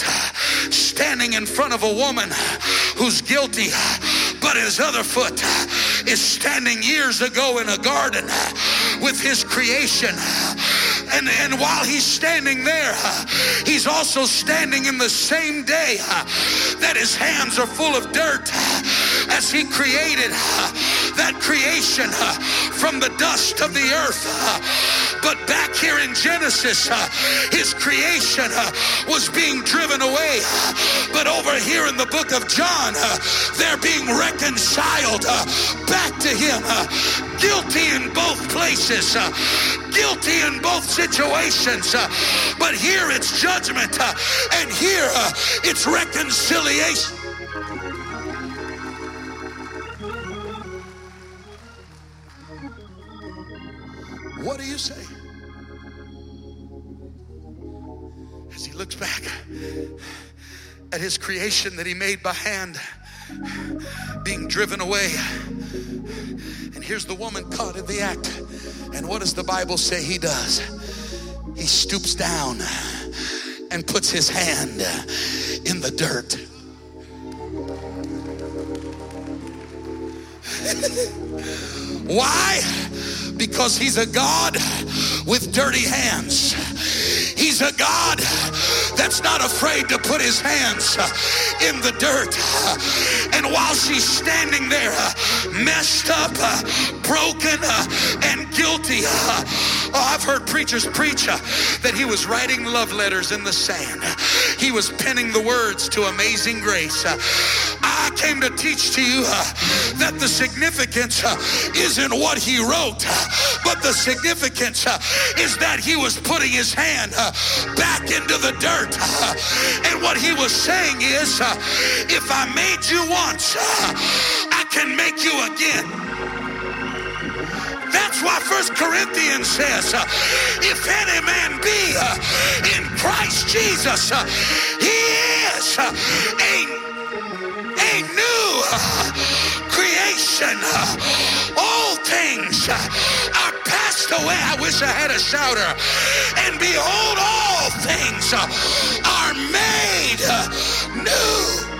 standing in front of a woman who's guilty, but his other foot is standing years ago in a garden uh, with his creation. And, and while he's standing there, uh, he's also standing in the same day uh, that his hands are full of dirt as he created that creation from the dust of the earth. But back here in Genesis, uh, his creation uh, was being driven away. But over here in the book of John, uh, they're being reconciled back to him. Guilty in both places, guilty in both situations. But here it's judgment, and here it's reconciliation. What do you say? He looks back at his creation that he made by hand being driven away. And here's the woman caught in the act. And what does the Bible say he does? He stoops down and puts his hand in the dirt. Why? Because he's a God with dirty hands. He's a God that's not afraid to put his hands in the dirt. And while she's standing there, messed up, broken, and guilty, oh, I've heard preachers preach that he was writing love letters in the sand. He was penning the words to Amazing Grace. Uh, I came to teach to you uh, that the significance uh, isn't what he wrote, but the significance is that he was putting his hand back into the dirt. And what he was saying is, if I made you once, I can make you again. That's why First Corinthians says, uh, if any man be uh, in Christ Jesus, uh, he is a, a new creation. All things are passed away. I wish I had a shouter. And behold, all things are made new.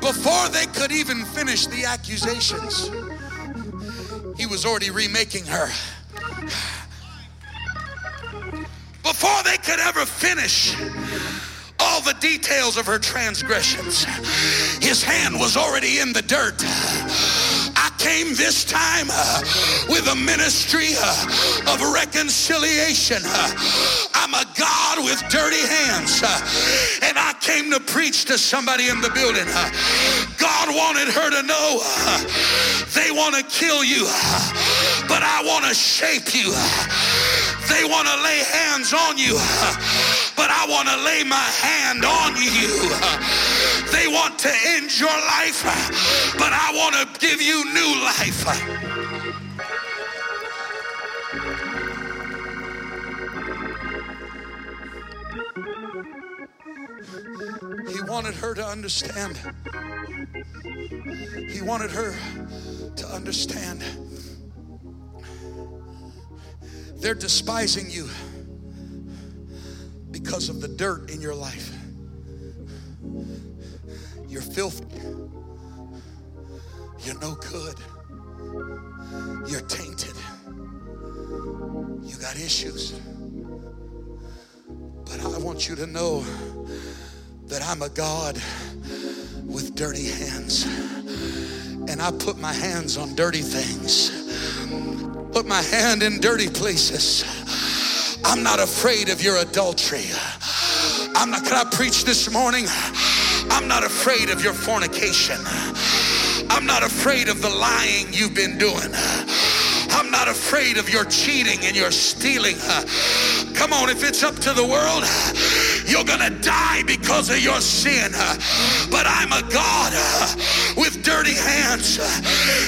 Before they could even finish the accusations, he was already remaking her. Before they could ever finish all the details of her transgressions. His hand was already in the dirt. I came this time uh, with a ministry uh, of reconciliation. Uh, I'm a God with dirty hands. uh, and I came to preach to somebody in the building. uh, God wanted her to know uh, they want to kill you, but I want to shape you. They want to lay hands on you, but I want to lay my hand on you. They want to end your life, but I want to give you new life. He wanted her to understand He wanted her to understand they're despising you because of the dirt in your life. Filthy. You're no good. You're tainted. You got issues. But I want you to know that I'm a God with dirty hands. And I put my hands on dirty things, put my hand in dirty places. I'm not afraid of your adultery. I'm not, can I preach this morning? I'm not afraid of your fornication. I'm not afraid of the lying you've been doing. I'm not afraid of your cheating and your stealing. Come on, if it's up to the world, you're gonna die because of your sin. But I'm a God with dirty hands.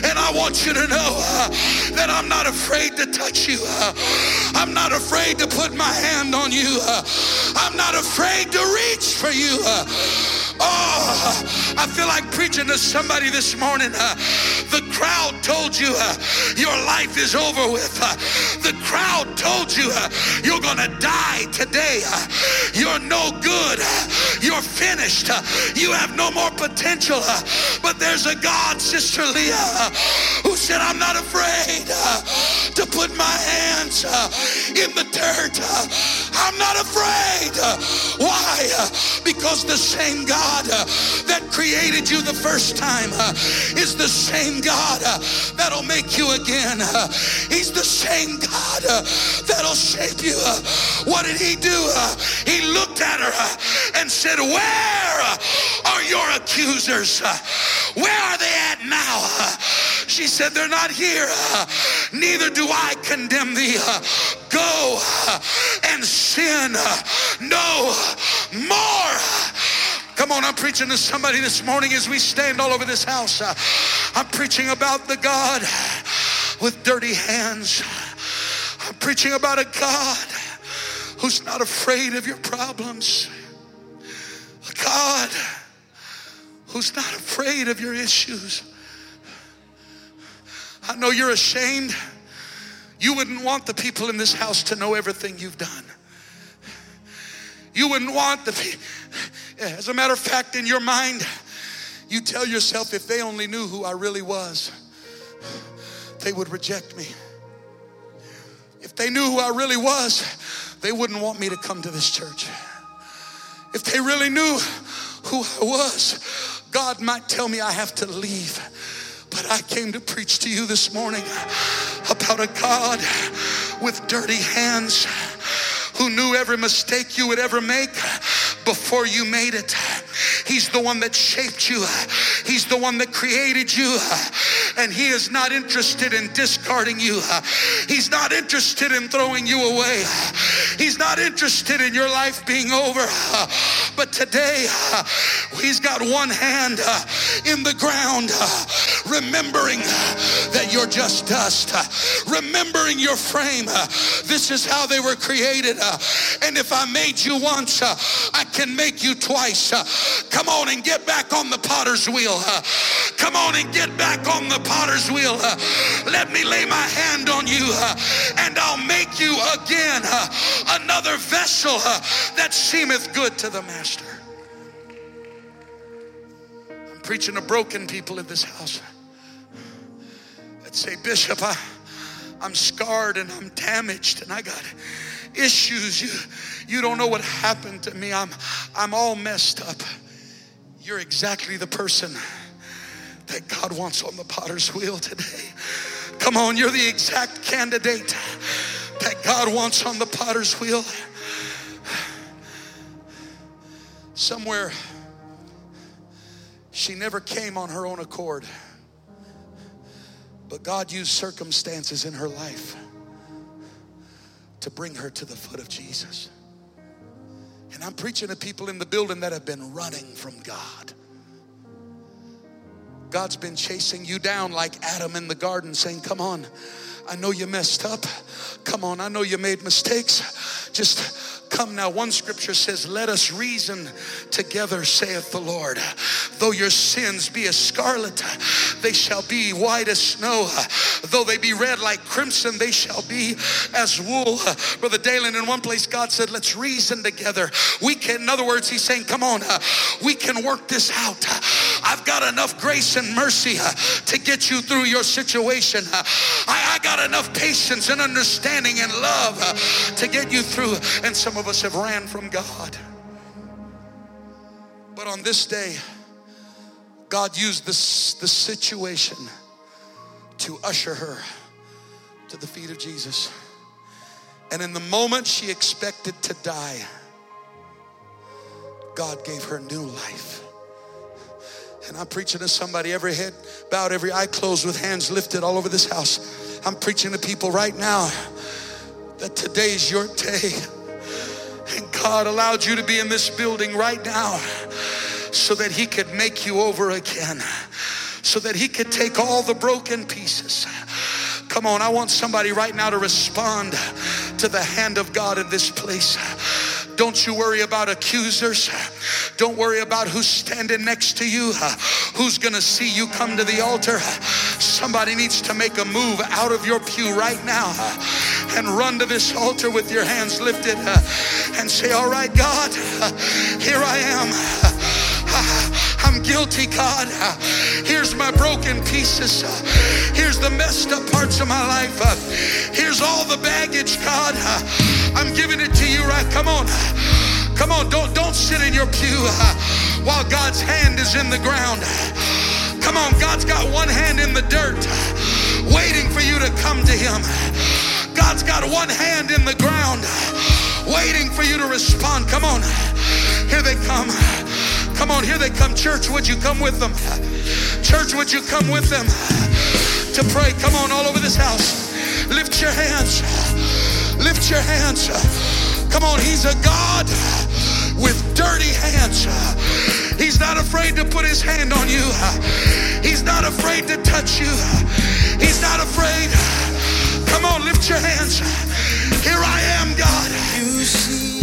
And I want you to know that I'm not afraid to touch you. I'm not afraid to put my hand on you. I'm not afraid to reach for you. Oh, I feel like preaching to somebody this morning. Uh, the crowd told you uh, your life is over with. Uh, the crowd told you uh, you're going to die today. Uh, you're no good. Uh, you're finished. you have no more potential. but there's a God, Sister Leah, who said, I'm not afraid to put my hands in the dirt. I'm not afraid. why? because the same God uh, that created you the first time uh, is the same God uh, that'll make you again. Uh, he's the same God uh, that'll shape you. Uh, what did he do? he looked at her and said, Where are your accusers? Where are they at now? She said, They're not here. Neither do I condemn thee. Go and sin no more. Come on, I'm preaching to somebody this morning as we stand all over this house. I'm preaching about the God with dirty hands. I'm preaching about a God who's not afraid of your problems. A God who's not afraid of your issues. I know you're ashamed. You wouldn't want the people in this house to know everything you've done. You wouldn't want the people. As a matter of fact, in your mind, you tell yourself if they only knew who I really was, they would reject me. If they knew who I really was, they wouldn't want me to come to this church. If they really knew who I was, God might tell me I have to leave. But I came to preach to you this morning about a God with dirty hands who knew every mistake you would ever make before you made it. He's the one that shaped you. He's the one that created you. And He is not interested in discarding you. He's not interested in throwing you away. He's not interested in your life being over. But today, He's got one hand in the ground, remembering that you're just dust, remembering your frame. This is how they were created. And if I made you once, I can make you twice. Uh, come on and get back on the potter's wheel. Uh, come on and get back on the potter's wheel. Uh, let me lay my hand on you and I'll make you again another vessel that seemeth good to the master. I'm preaching to broken people in this house that say, Bishop, I, I'm scarred and I'm damaged and I got issues. You, you don't know what happened to me. I'm, I'm all messed up. You're exactly the person that God wants on the potter's wheel today. Come on, you're the exact candidate that God wants on the potter's wheel. Somewhere, she never came on her own accord, but God used circumstances in her life to bring her to the foot of Jesus. And I'm preaching to people in the building that have been running from God. God's been chasing you down like Adam in the garden, saying, Come on, I know you messed up. Come on, I know you made mistakes. Just Come now, one scripture says, Let us reason together, saith the Lord. Though your sins be as scarlet, they shall be white as snow. Though they be red like crimson, they shall be as wool. Brother Dalen, in one place, God said, Let's reason together. We can, in other words, He's saying, Come on, we can work this out. I've got enough grace and mercy uh, to get you through your situation. Uh, I, I got enough patience and understanding and love uh, to get you through. And some of us have ran from God. But on this day, God used this, the situation to usher her to the feet of Jesus. And in the moment she expected to die, God gave her new life. And I'm preaching to somebody, every head bowed, every eye closed, with hands lifted all over this house. I'm preaching to people right now that today's your day. And God allowed you to be in this building right now so that He could make you over again, so that He could take all the broken pieces. Come on, I want somebody right now to respond to the hand of God in this place. Don't you worry about accusers. Don't worry about who's standing next to you, who's going to see you come to the altar. Somebody needs to make a move out of your pew right now and run to this altar with your hands lifted and say, All right, God, here I am. Guilty, God. Here's my broken pieces. Here's the messed up parts of my life. Here's all the baggage, God. I'm giving it to you right. Come on. Come on, don't don't sit in your pew while God's hand is in the ground. Come on, God's got one hand in the dirt waiting for you to come to him. God's got one hand in the ground waiting for you to respond. Come on. Here they come. Come on, here they come. Church, would you come with them? Church, would you come with them to pray? Come on, all over this house. Lift your hands. Lift your hands. Come on, He's a God with dirty hands. He's not afraid to put His hand on you, He's not afraid to touch you. He's not afraid. Come on, lift your hands. Here I am, God.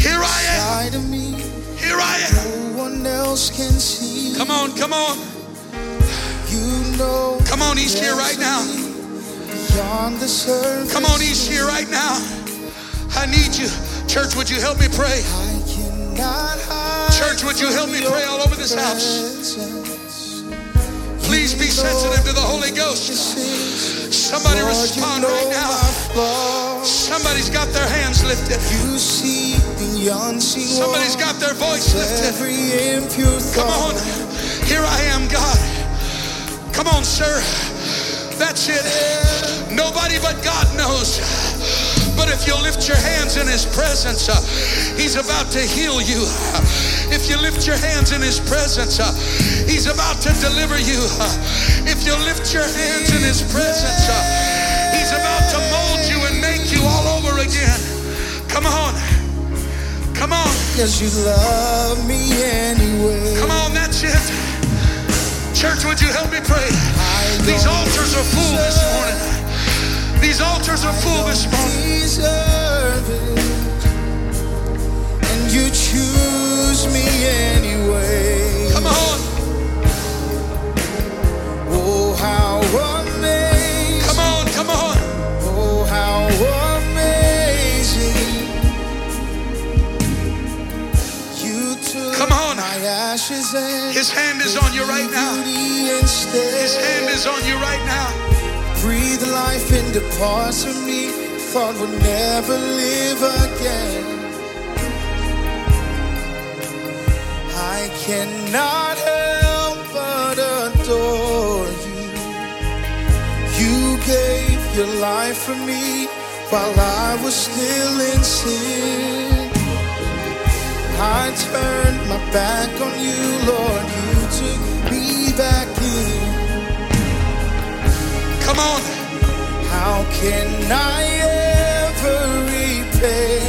Here I am. Am one else can see. Come on, come on. You know. Come on, he's here right now. Beyond the surface. Come on, he's here right now. I need you. Church, would you help me pray? I cannot hide Church, would you help me pray all over this house? Please be sensitive to the Holy Ghost. Somebody respond right now. Somebody's got their hands lifted. You see. Somebody's got their voice lifted. Come on. Here I am, God. Come on, sir. That's it. Nobody but God knows. But if you lift your hands in His presence, uh, He's about to heal you. If you lift your hands in His presence, uh, He's about to deliver you. If you lift your hands in His presence, uh, He's about to mold you and make you all over again. Come on. Come on. Cause you love me anyway. Come on, that's it. Church, would you help me pray? These altars are full this morning. These altars are full this morning. And you choose me anyway. Come on. Oh, how His hand is on you right now. His hand is on you right now breathe life into parts of me thought would never live again. I cannot help but adore you. You gave your life for me while I was still in sin. I turned my back on you, Lord. You took me back in. Come on. How can I ever repay?